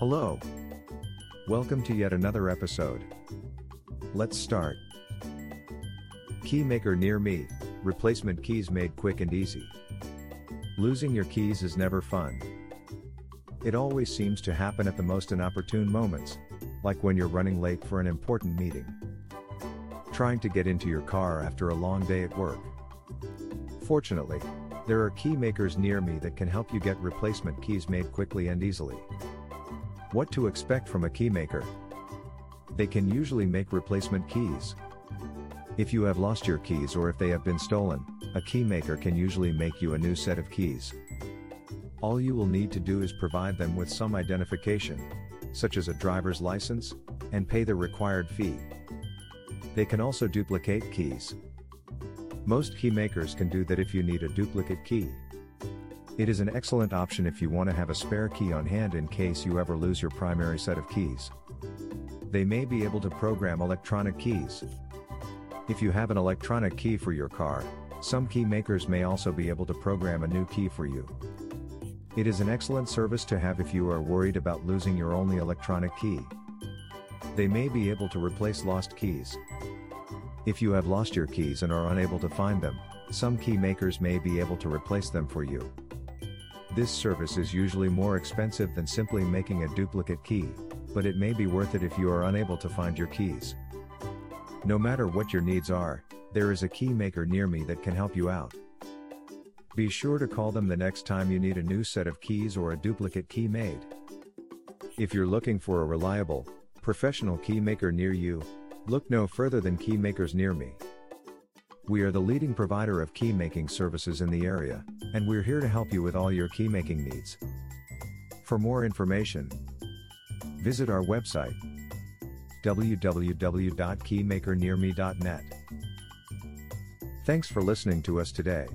Hello. Welcome to yet another episode. Let's start. Keymaker near me, replacement keys made quick and easy. Losing your keys is never fun. It always seems to happen at the most inopportune moments, like when you're running late for an important meeting. Trying to get into your car after a long day at work. Fortunately, there are key makers near me that can help you get replacement keys made quickly and easily. What to expect from a key maker? They can usually make replacement keys. If you have lost your keys or if they have been stolen, a key maker can usually make you a new set of keys. All you will need to do is provide them with some identification, such as a driver's license, and pay the required fee. They can also duplicate keys. Most key makers can do that if you need a duplicate key. It is an excellent option if you want to have a spare key on hand in case you ever lose your primary set of keys. They may be able to program electronic keys. If you have an electronic key for your car, some key makers may also be able to program a new key for you. It is an excellent service to have if you are worried about losing your only electronic key. They may be able to replace lost keys. If you have lost your keys and are unable to find them, some key makers may be able to replace them for you. This service is usually more expensive than simply making a duplicate key, but it may be worth it if you are unable to find your keys. No matter what your needs are, there is a key maker near me that can help you out. Be sure to call them the next time you need a new set of keys or a duplicate key made. If you're looking for a reliable, professional key maker near you, look no further than Key Makers Near Me. We are the leading provider of key making services in the area, and we're here to help you with all your key making needs. For more information, visit our website www.keymakernearme.net. Thanks for listening to us today.